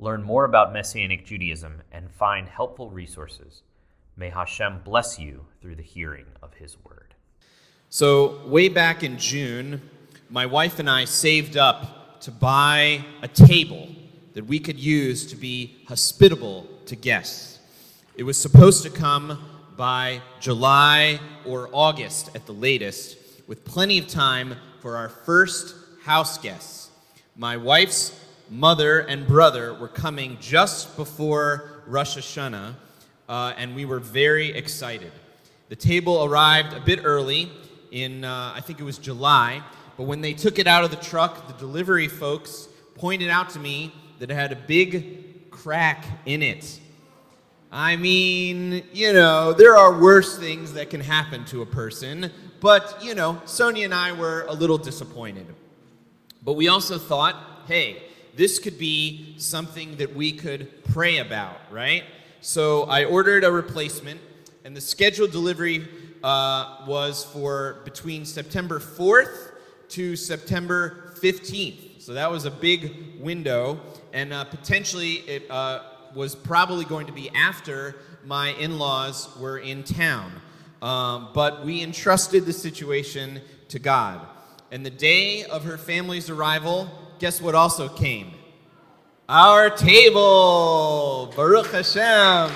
learn more about Messianic Judaism, and find helpful resources. May Hashem bless you through the hearing of His word. So, way back in June, my wife and I saved up to buy a table that we could use to be hospitable to guests. It was supposed to come by July or August at the latest, with plenty of time for our first house guests. My wife's mother and brother were coming just before Rosh Hashanah, uh, and we were very excited. The table arrived a bit early in, uh, I think it was July, but when they took it out of the truck, the delivery folks pointed out to me that it had a big crack in it. I mean, you know, there are worse things that can happen to a person, but, you know, Sonia and I were a little disappointed. But we also thought, hey, this could be something that we could pray about, right? So I ordered a replacement, and the scheduled delivery uh, was for between September 4th to September 15th. So that was a big window, and uh, potentially it uh, was probably going to be after my in laws were in town. Um, but we entrusted the situation to God. And the day of her family's arrival, guess what also came? Our table. Baruch Hashem.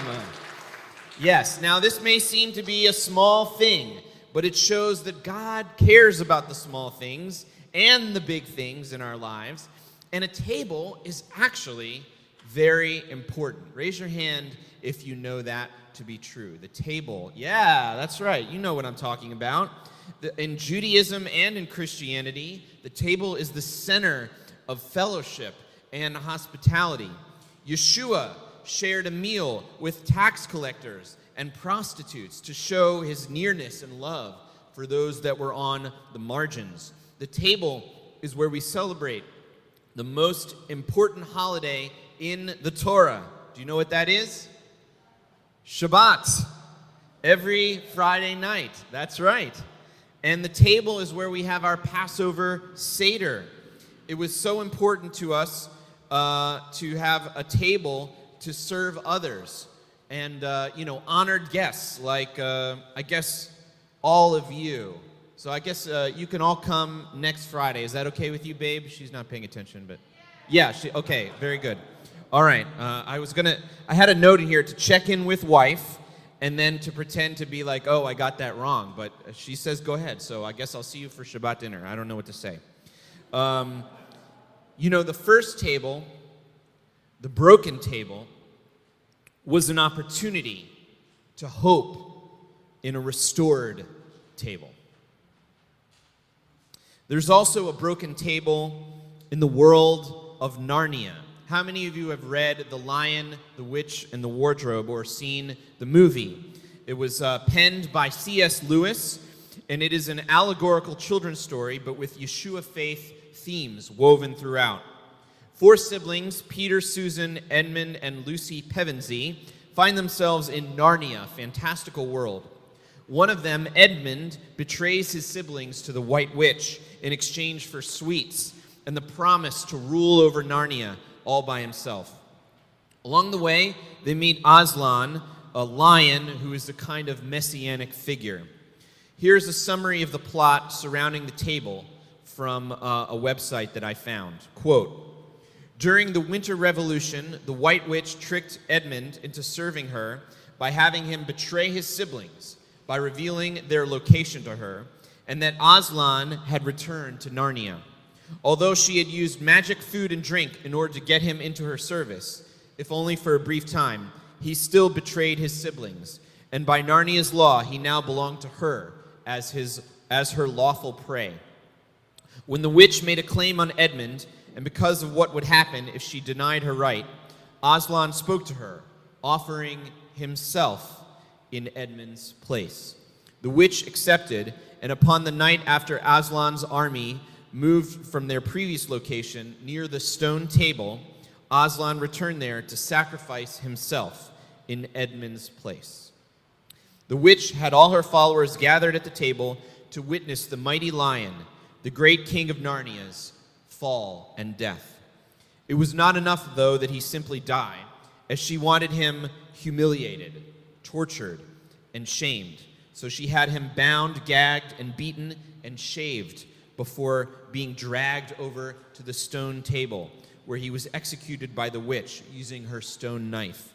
Yes, now this may seem to be a small thing, but it shows that God cares about the small things and the big things in our lives. And a table is actually very important. Raise your hand if you know that to be true. The table, yeah, that's right. You know what I'm talking about. In Judaism and in Christianity, the table is the center of fellowship and hospitality. Yeshua shared a meal with tax collectors and prostitutes to show his nearness and love for those that were on the margins. The table is where we celebrate the most important holiday in the Torah. Do you know what that is? Shabbat. Every Friday night. That's right. And the table is where we have our Passover Seder it was so important to us uh, to have a table to serve others. And uh, you know honored guests like uh, i guess all of you. So i guess uh, you can all come next friday. Is that okay with you babe? She's not paying attention but yeah she, okay very good. All right uh, i was gonna i had a note in here to check in with wife and then to pretend to be like oh i got that wrong but she says go ahead. So i guess i'll see you for shabbat dinner. I don't know what to say um, you know, the first table, the broken table, was an opportunity to hope in a restored table. There's also a broken table in the world of Narnia. How many of you have read The Lion, the Witch, and the Wardrobe or seen the movie? It was uh, penned by C.S. Lewis, and it is an allegorical children's story, but with Yeshua faith themes woven throughout. Four siblings, Peter, Susan, Edmund, and Lucy Pevensey, find themselves in Narnia, fantastical world. One of them, Edmund, betrays his siblings to the White Witch in exchange for sweets and the promise to rule over Narnia all by himself. Along the way, they meet Aslan, a lion who is a kind of messianic figure. Here's a summary of the plot surrounding the table from uh, a website that I found. Quote During the Winter Revolution, the White Witch tricked Edmund into serving her by having him betray his siblings by revealing their location to her, and that Aslan had returned to Narnia. Although she had used magic food and drink in order to get him into her service, if only for a brief time, he still betrayed his siblings, and by Narnia's law, he now belonged to her as, his, as her lawful prey. When the witch made a claim on Edmund, and because of what would happen if she denied her right, Aslan spoke to her, offering himself in Edmund's place. The witch accepted, and upon the night after Aslan's army moved from their previous location near the stone table, Aslan returned there to sacrifice himself in Edmund's place. The witch had all her followers gathered at the table to witness the mighty lion, the great king of Narnia's fall and death. It was not enough, though, that he simply die, as she wanted him humiliated, tortured, and shamed. So she had him bound, gagged, and beaten and shaved before being dragged over to the stone table, where he was executed by the witch using her stone knife.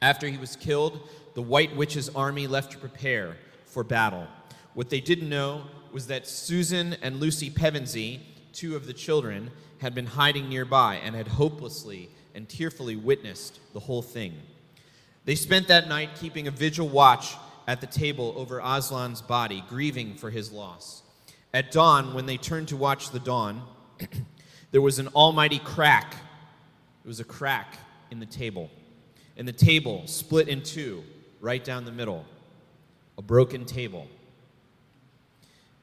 After he was killed, the White Witch's army left to prepare for battle. What they didn't know was that Susan and Lucy Pevensey, two of the children, had been hiding nearby and had hopelessly and tearfully witnessed the whole thing. They spent that night keeping a vigil watch at the table over Aslan's body, grieving for his loss. At dawn, when they turned to watch the dawn, there was an almighty crack. It was a crack in the table. And the table split in two, right down the middle. A broken table.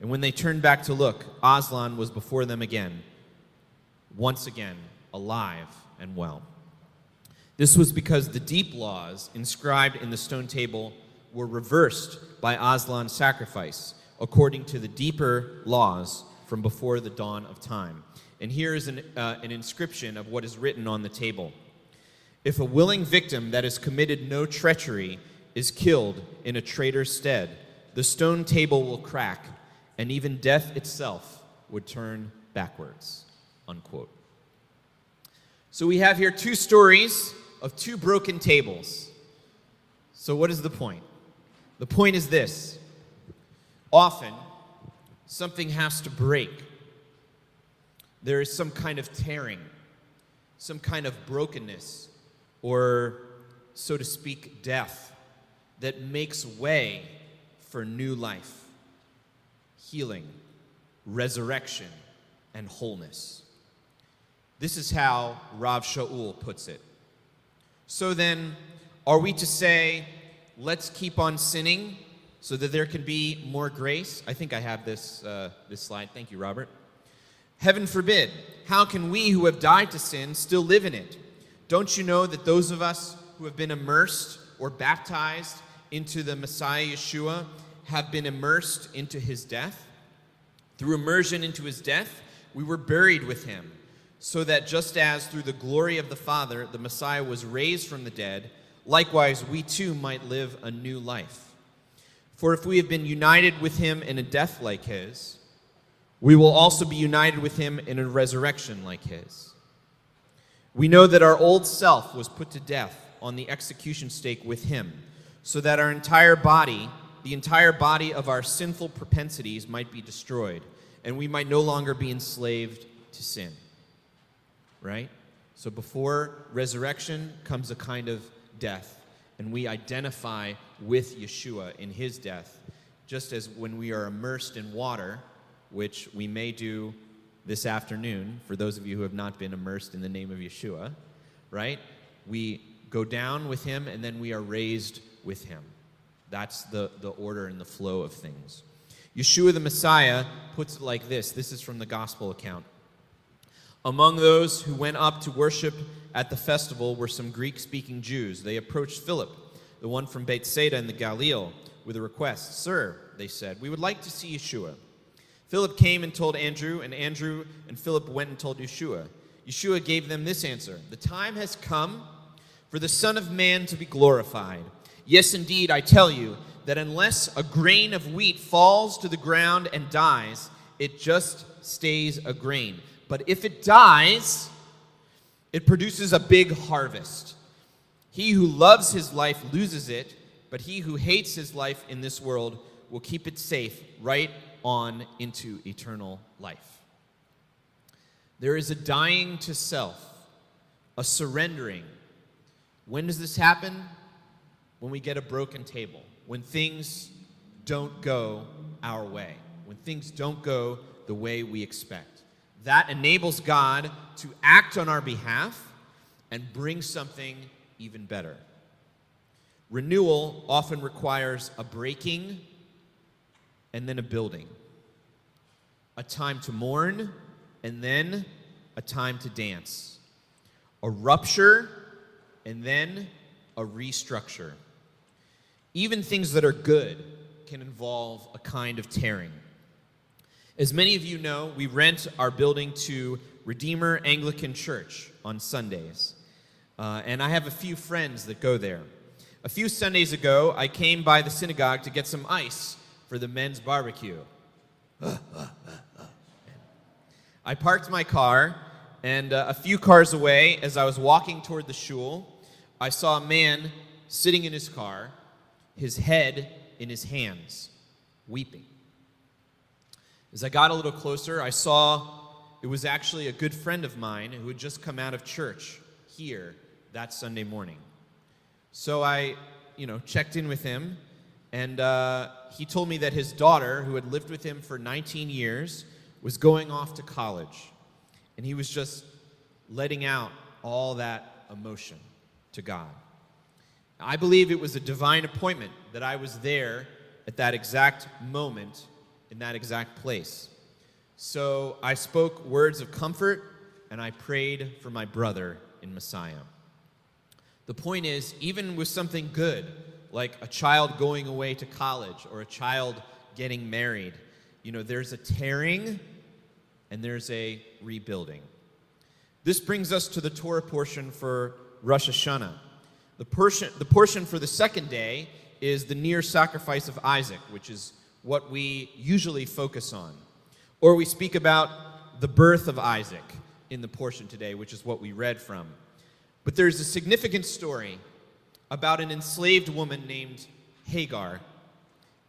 And when they turned back to look, Aslan was before them again, once again, alive and well. This was because the deep laws inscribed in the stone table were reversed by Aslan's sacrifice, according to the deeper laws from before the dawn of time. And here is an, uh, an inscription of what is written on the table. If a willing victim that has committed no treachery is killed in a traitor's stead, the stone table will crack, and even death itself would turn backwards. Unquote. So we have here two stories of two broken tables. So, what is the point? The point is this often, something has to break. There is some kind of tearing, some kind of brokenness, or, so to speak, death that makes way for new life, healing, resurrection, and wholeness. This is how Rav Shaul puts it. So then, are we to say, let's keep on sinning so that there can be more grace? I think I have this, uh, this slide. Thank you, Robert. Heaven forbid. How can we who have died to sin still live in it? Don't you know that those of us who have been immersed or baptized into the Messiah Yeshua have been immersed into his death? Through immersion into his death, we were buried with him, so that just as through the glory of the Father the Messiah was raised from the dead, likewise we too might live a new life. For if we have been united with him in a death like his, we will also be united with him in a resurrection like his. We know that our old self was put to death on the execution stake with him, so that our entire body, the entire body of our sinful propensities, might be destroyed, and we might no longer be enslaved to sin. Right? So before resurrection comes a kind of death, and we identify with Yeshua in his death, just as when we are immersed in water, which we may do this afternoon, for those of you who have not been immersed in the name of Yeshua, right? We go down with him and then we are raised with him. That's the, the order and the flow of things. Yeshua the Messiah puts it like this this is from the gospel account. Among those who went up to worship at the festival were some Greek speaking Jews. They approached Philip, the one from Bethsaida in the Galilee, with a request. Sir, they said, we would like to see Yeshua. Philip came and told Andrew, and Andrew and Philip went and told Yeshua. Yeshua gave them this answer The time has come for the Son of Man to be glorified. Yes, indeed, I tell you that unless a grain of wheat falls to the ground and dies, it just stays a grain. But if it dies, it produces a big harvest. He who loves his life loses it, but he who hates his life in this world will keep it safe right on into eternal life. There is a dying to self, a surrendering. When does this happen? When we get a broken table, when things don't go our way, when things don't go the way we expect. That enables God to act on our behalf and bring something even better. Renewal often requires a breaking and then a building, a time to mourn and then a time to dance, a rupture and then a restructure. Even things that are good can involve a kind of tearing. As many of you know, we rent our building to Redeemer Anglican Church on Sundays. Uh, and I have a few friends that go there. A few Sundays ago, I came by the synagogue to get some ice for the men's barbecue. I parked my car, and uh, a few cars away, as I was walking toward the shul, I saw a man sitting in his car, his head in his hands, weeping. As I got a little closer, I saw it was actually a good friend of mine who had just come out of church here that Sunday morning. So I, you know, checked in with him, and uh, he told me that his daughter, who had lived with him for 19 years, was going off to college. And he was just letting out all that emotion to God. I believe it was a divine appointment that I was there at that exact moment, in that exact place. So I spoke words of comfort and I prayed for my brother in Messiah. The point is, even with something good, like a child going away to college or a child getting married, you know, there's a tearing and there's a rebuilding. This brings us to the Torah portion for Rosh Hashanah. The portion, the portion for the second day is the near sacrifice of Isaac, which is what we usually focus on. Or we speak about the birth of Isaac in the portion today, which is what we read from. But there's a significant story about an enslaved woman named Hagar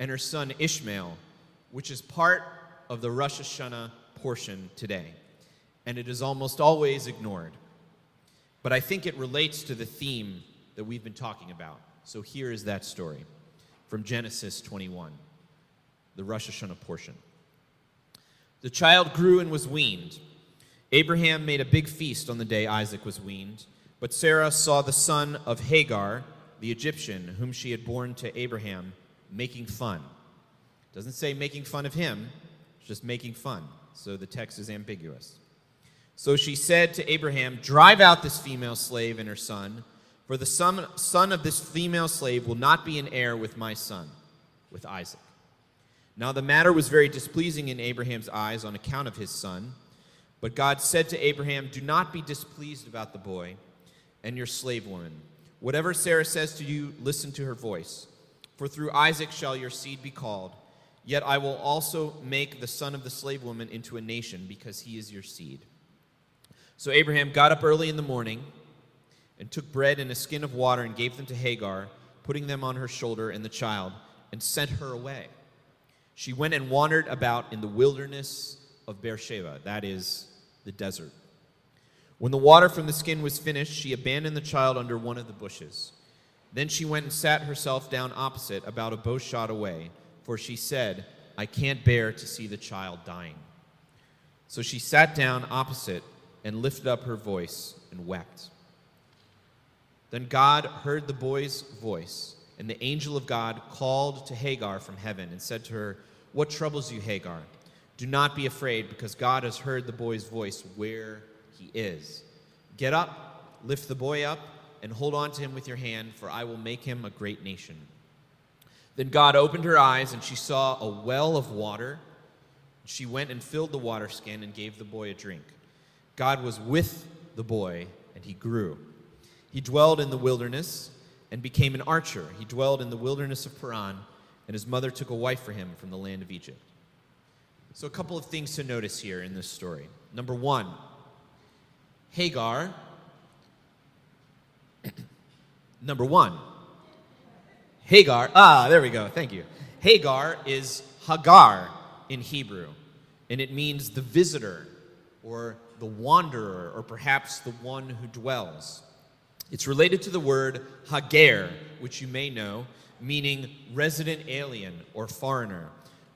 and her son Ishmael, which is part of the Rosh Hashanah portion today. And it is almost always ignored. But I think it relates to the theme that we've been talking about. So here is that story from Genesis 21, the Rosh Hashanah portion. The child grew and was weaned. Abraham made a big feast on the day Isaac was weaned. But Sarah saw the son of Hagar, the Egyptian, whom she had borne to Abraham, making fun. Doesn't say making fun of him, it's just making fun. So the text is ambiguous. So she said to Abraham, Drive out this female slave and her son, for the son, son of this female slave will not be an heir with my son, with Isaac. Now the matter was very displeasing in Abraham's eyes on account of his son. But God said to Abraham, Do not be displeased about the boy and your slave woman. Whatever Sarah says to you, listen to her voice. For through Isaac shall your seed be called. Yet I will also make the son of the slave woman into a nation, because he is your seed. So Abraham got up early in the morning and took bread and a skin of water and gave them to Hagar, putting them on her shoulder and the child, and sent her away. She went and wandered about in the wilderness of Beersheba, that is, the desert. When the water from the skin was finished, she abandoned the child under one of the bushes. Then she went and sat herself down opposite, about a bow shot away, for she said, I can't bear to see the child dying. So she sat down opposite and lifted up her voice and wept. Then God heard the boy's voice, and the angel of God called to Hagar from heaven and said to her, What troubles you, Hagar? Do not be afraid, because God has heard the boy's voice where he is. Get up, lift the boy up, and hold on to him with your hand, for I will make him a great nation. Then God opened her eyes, and she saw a well of water. She went and filled the water skin and gave the boy a drink. God was with the boy, and he grew. He dwelled in the wilderness and became an archer. He dwelled in the wilderness of Paran, and his mother took a wife for him from the land of Egypt. So, a couple of things to notice here in this story. Number one, Hagar, number one. Hagar, ah, there we go, thank you. Hagar is Hagar in Hebrew, and it means the visitor or the wanderer or perhaps the one who dwells. It's related to the word Hager, which you may know, meaning resident alien or foreigner.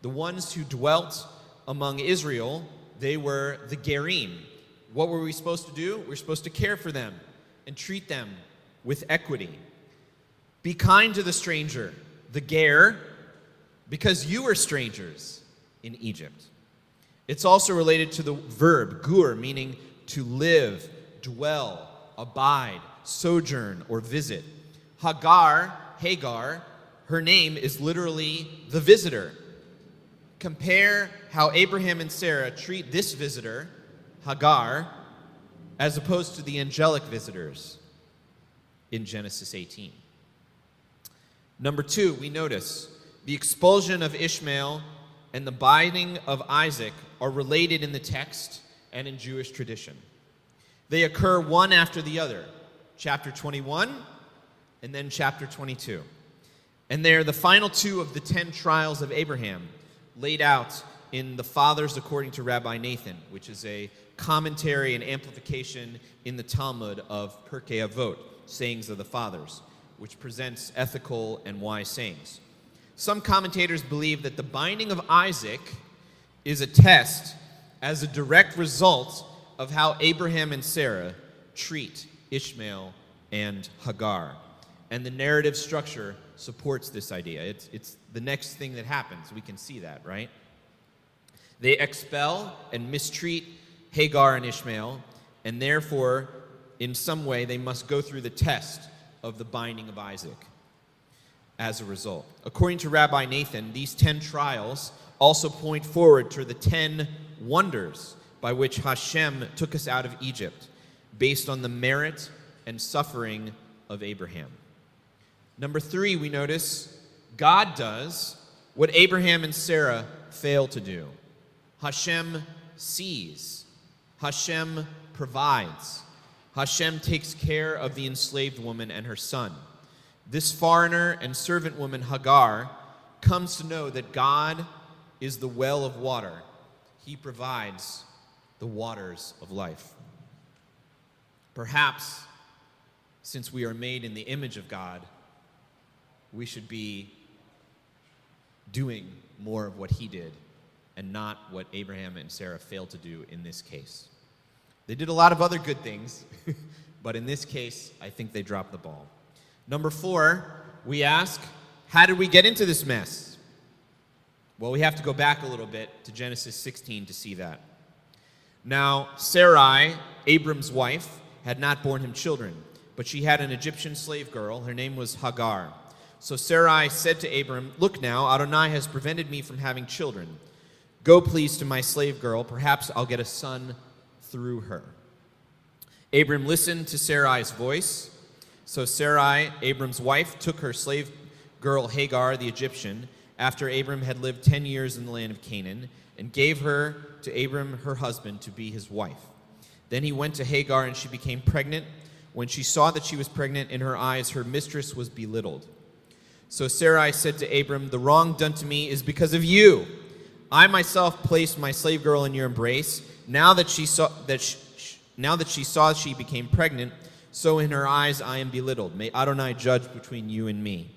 The ones who dwelt among Israel, they were the Gerim, what were we supposed to do? We're supposed to care for them, and treat them with equity. Be kind to the stranger, the ger, because you were strangers in Egypt. It's also related to the verb gur, meaning to live, dwell, abide, sojourn, or visit. Hagar, Hagar, her name is literally the visitor. Compare how Abraham and Sarah treat this visitor, Hagar, as opposed to the angelic visitors in Genesis 18. Number two, we notice the expulsion of Ishmael and the binding of Isaac are related in the text and in Jewish tradition. They occur one after the other, chapter 21 and then chapter 22. And they are the final two of the 10 trials of Abraham laid out in The Fathers According to Rabbi Nathan, which is a commentary and amplification in the Talmud of Pirkei Avot, Sayings of the Fathers, which presents ethical and wise sayings. Some commentators believe that the binding of Isaac is a test as a direct result of how Abraham and Sarah treat Ishmael and Hagar. And the narrative structure supports this idea. It's, it's the next thing that happens. We can see that, right? They expel and mistreat Hagar and Ishmael, and therefore, in some way, they must go through the test of the binding of Isaac as a result. According to Rabbi Nathan, these 10 trials also point forward to the 10 wonders by which Hashem took us out of Egypt, based on the merit and suffering of Abraham. Number three, we notice God does what Abraham and Sarah fail to do. Hashem sees, Hashem provides, Hashem takes care of the enslaved woman and her son. This foreigner and servant woman, Hagar, comes to know that God is the well of water. He provides the waters of life. Perhaps, since we are made in the image of God, we should be doing more of what he did and not what Abraham and Sarah failed to do in this case. They did a lot of other good things, but in this case, I think they dropped the ball. Number four, we ask, how did we get into this mess? Well, we have to go back a little bit to Genesis 16 to see that. Now, Sarai, Abram's wife, had not borne him children, but she had an Egyptian slave girl. Her name was Hagar. So Sarai said to Abram, Look now, Adonai has prevented me from having children. Go, please, to my slave girl. Perhaps I'll get a son through her. Abram listened to Sarai's voice. So Sarai, Abram's wife, took her slave girl Hagar the Egyptian after Abram had lived 10 years in the land of Canaan and gave her to Abram, her husband, to be his wife. Then he went to Hagar and she became pregnant. When she saw that she was pregnant, in her eyes her mistress was belittled. So Sarai said to Abram, The wrong done to me is because of you. I myself placed my slave girl in your embrace. Now that she saw that she, now that she saw she became pregnant, so in her eyes I am belittled. May Adonai judge between you and me.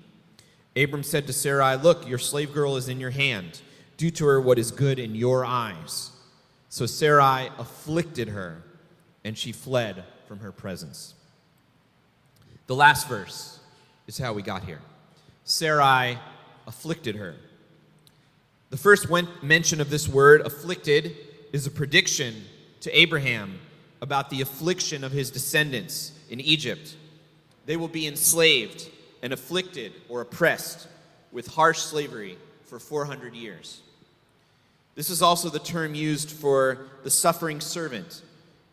Abram said to Sarai, Look, your slave girl is in your hand. Do to her what is good in your eyes. So Sarai afflicted her, and she fled from her presence. The last verse is how we got here. Sarai afflicted her. The first mention of this word, afflicted, is a prediction to Abraham about the affliction of his descendants in Egypt. They will be enslaved and afflicted or oppressed with harsh slavery for 400 years. This is also the term used for the suffering servant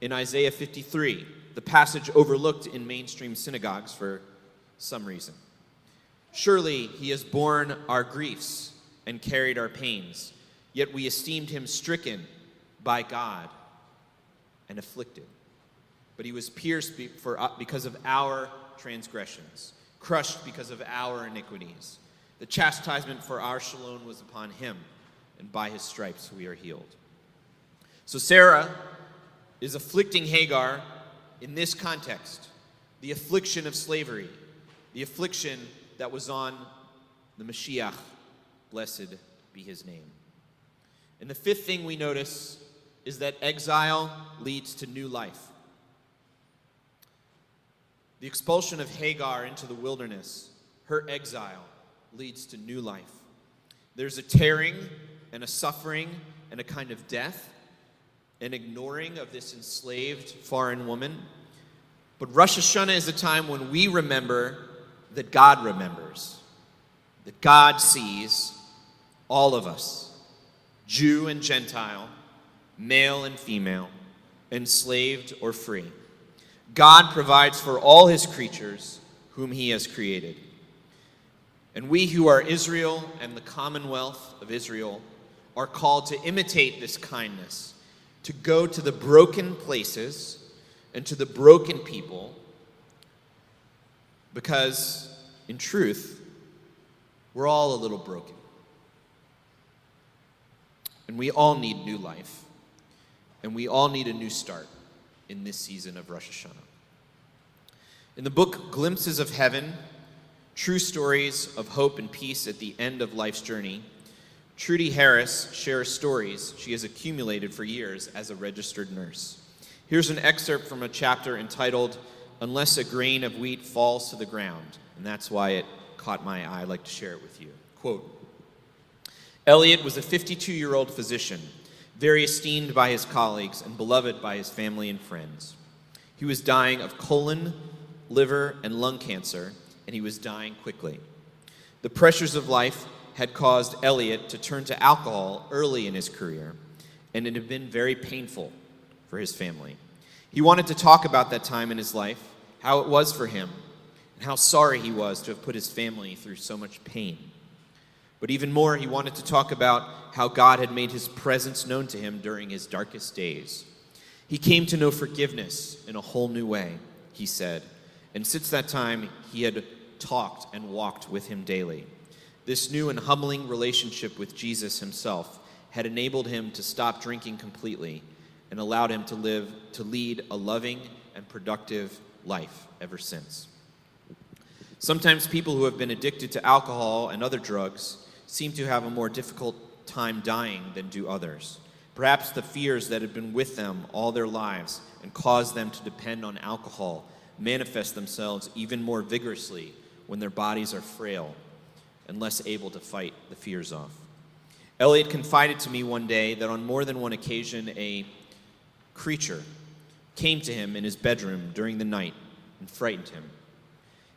in Isaiah 53, the passage overlooked in mainstream synagogues for some reason. Surely he has borne our griefs and carried our pains, yet we esteemed him stricken by God and afflicted but he was pierced for, uh, because of our transgressions, crushed because of our iniquities. The chastisement for our shalom was upon him, and by his stripes we are healed. So Sarah is afflicting Hagar in this context the affliction of slavery, the affliction that was on the Mashiach. Blessed be his name. And the fifth thing we notice is that exile leads to new life. The expulsion of Hagar into the wilderness, her exile, leads to new life. There's a tearing and a suffering and a kind of death, an ignoring of this enslaved foreign woman. But Rosh Hashanah is a time when we remember that God remembers, that God sees all of us, Jew and Gentile, male and female, enslaved or free. God provides for all his creatures whom he has created. And we who are Israel and the commonwealth of Israel are called to imitate this kindness, to go to the broken places and to the broken people, because in truth, we're all a little broken. And we all need new life. And we all need a new start in this season of Rosh Hashanah. In the book Glimpses of Heaven True Stories of Hope and Peace at the End of Life's Journey, Trudy Harris shares stories she has accumulated for years as a registered nurse. Here's an excerpt from a chapter entitled Unless a Grain of Wheat Falls to the Ground, and that's why it caught my eye. I'd like to share it with you. Quote Elliot was a 52 year old physician, very esteemed by his colleagues and beloved by his family and friends. He was dying of colon, liver, and lung cancer, and he was dying quickly. The pressures of life had caused Elliot to turn to alcohol early in his career, and it had been very painful for his family. He wanted to talk about that time in his life, how it was for him, and how sorry he was to have put his family through so much pain. But even more, he wanted to talk about how God had made his presence known to him during his darkest days. He came to know forgiveness in a whole new way, he said, and since that time, he had talked and walked with him daily. This new and humbling relationship with Jesus himself had enabled him to stop drinking completely and allowed him to live to lead a loving and productive life ever since. Sometimes people who have been addicted to alcohol and other drugs seem to have a more difficult time dying than do others. Perhaps the fears that have been with them all their lives and caused them to depend on alcohol manifest themselves even more vigorously when their bodies are frail and less able to fight the fears off. Elliot confided to me one day that on more than one occasion a creature came to him in his bedroom during the night and frightened him.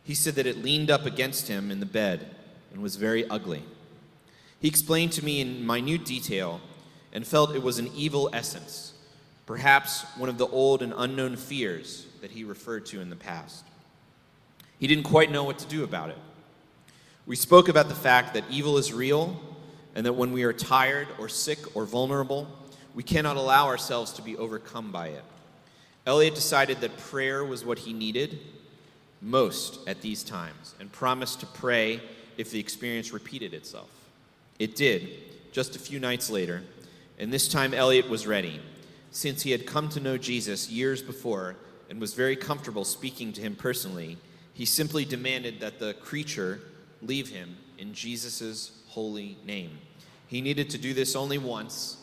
He said that it leaned up against him in the bed and was very ugly. He explained to me in minute detail and felt it was an evil essence, perhaps one of the old and unknown fears that he referred to in the past. He didn't quite know what to do about it. We spoke about the fact that evil is real and that when we are tired or sick or vulnerable, we cannot allow ourselves to be overcome by it. Elliot decided that prayer was what he needed most at these times and promised to pray if the experience repeated itself. It did, just a few nights later, and this time Elliot was ready. Since he had come to know Jesus years before and was very comfortable speaking to him personally, he simply demanded that the creature leave him in Jesus' holy name. He needed to do this only once,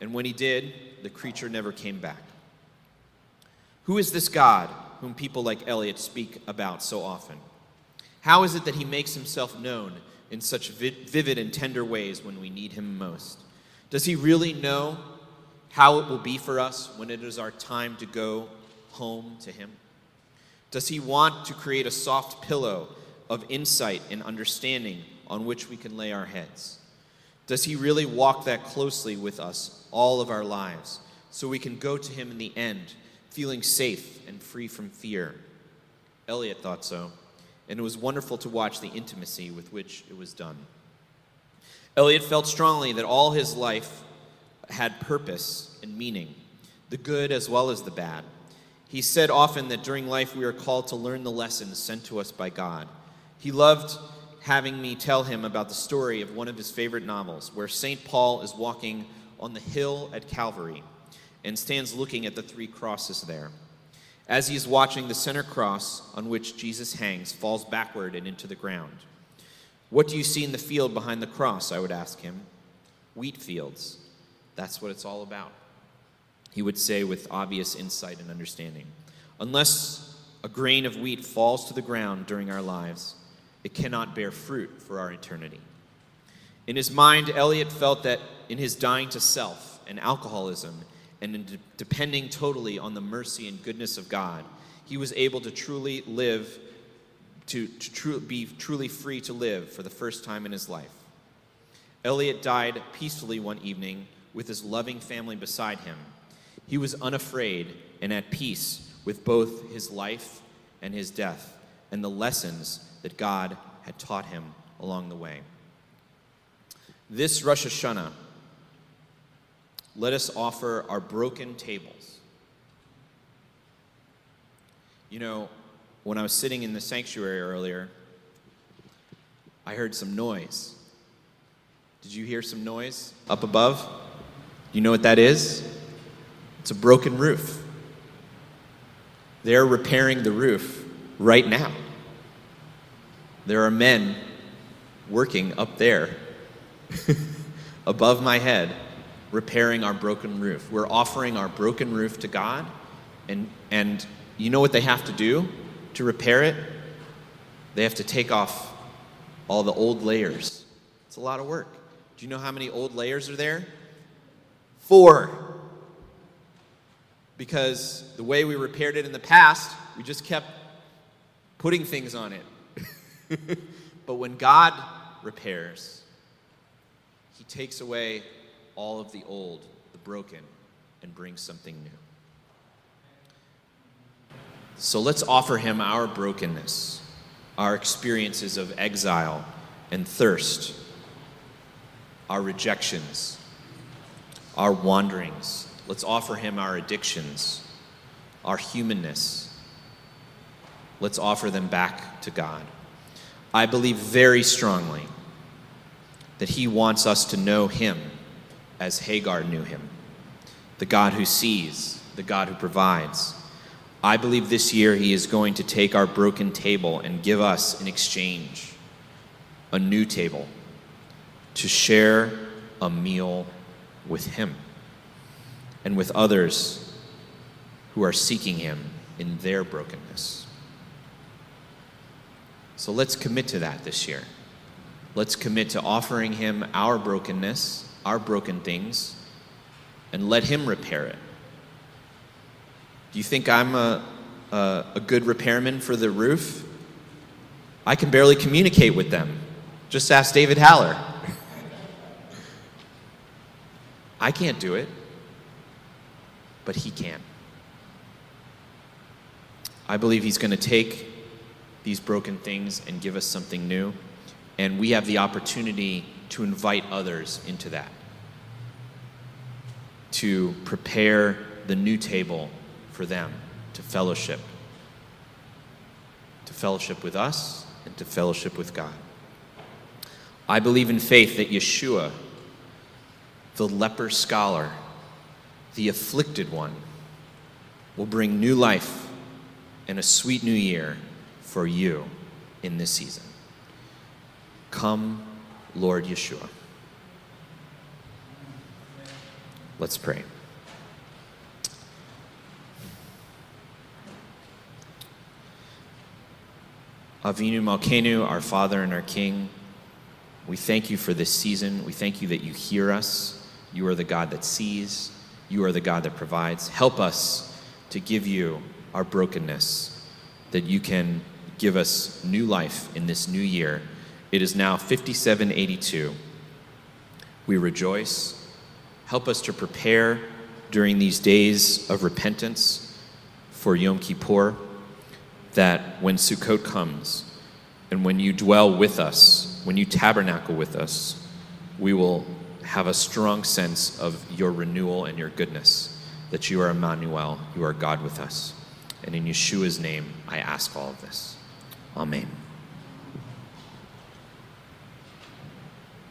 and when he did, the creature never came back. Who is this God whom people like Elliot speak about so often? How is it that he makes himself known in such vivid and tender ways when we need him most? Does he really know how it will be for us when it is our time to go home to him? Does he want to create a soft pillow of insight and understanding on which we can lay our heads? Does he really walk that closely with us all of our lives so we can go to him in the end feeling safe and free from fear? Elliot thought so, and it was wonderful to watch the intimacy with which it was done. Elliot felt strongly that all his life had purpose and meaning, the good as well as the bad. He said often that during life we are called to learn the lessons sent to us by God. He loved having me tell him about the story of one of his favorite novels, where St. Paul is walking on the hill at Calvary and stands looking at the three crosses there. As he is watching, the center cross on which Jesus hangs falls backward and into the ground. What do you see in the field behind the cross? I would ask him. Wheat fields. That's what it's all about he would say with obvious insight and understanding. Unless a grain of wheat falls to the ground during our lives, it cannot bear fruit for our eternity. In his mind, Elliot felt that in his dying to self and alcoholism, and in de- depending totally on the mercy and goodness of God, he was able to truly live, to, to be truly free to live for the first time in his life. Elliot died peacefully one evening with his loving family beside him. He was unafraid and at peace with both his life and his death and the lessons that God had taught him along the way. This Rosh Hashanah, let us offer our broken tables. You know, when I was sitting in the sanctuary earlier, I heard some noise. Did you hear some noise up above? You know what that is? It's a broken roof. They're repairing the roof right now. There are men working up there above my head repairing our broken roof. We're offering our broken roof to God, and, and you know what they have to do to repair it? They have to take off all the old layers. It's a lot of work. Do you know how many old layers are there? Four. Because the way we repaired it in the past, we just kept putting things on it. but when God repairs, He takes away all of the old, the broken, and brings something new. So let's offer Him our brokenness, our experiences of exile and thirst, our rejections, our wanderings. Let's offer Him our addictions, our humanness. Let's offer them back to God. I believe very strongly that He wants us to know Him as Hagar knew Him the God who sees, the God who provides. I believe this year He is going to take our broken table and give us in exchange a new table to share a meal with Him and with others who are seeking Him in their brokenness. So let's commit to that this year. Let's commit to offering Him our brokenness, our broken things, and let Him repair it. Do you think I'm a, a, a good repairman for the roof? I can barely communicate with them. Just ask David Haller. I can't do it, but he can. I believe he's going to take these broken things and give us something new, and we have the opportunity to invite others into that, to prepare the new table for them, to fellowship, to fellowship with us and to fellowship with God. I believe in faith that Yeshua, the leper scholar, the afflicted one, will bring new life and a sweet new year for you in this season. Come, Lord Yeshua. Let's pray. Avinu Malkenu, our Father and our King, we thank you for this season. We thank you that you hear us. You are the God that sees. You are the God that provides. Help us to give you our brokenness, that you can give us new life in this new year. It is now 5782. We rejoice. Help us to prepare during these days of repentance for Yom Kippur, that when Sukkot comes and when you dwell with us, when you tabernacle with us, we will have a strong sense of your renewal and your goodness, that you are Emmanuel, you are God with us. And in Yeshua's name, I ask all of this. Amen.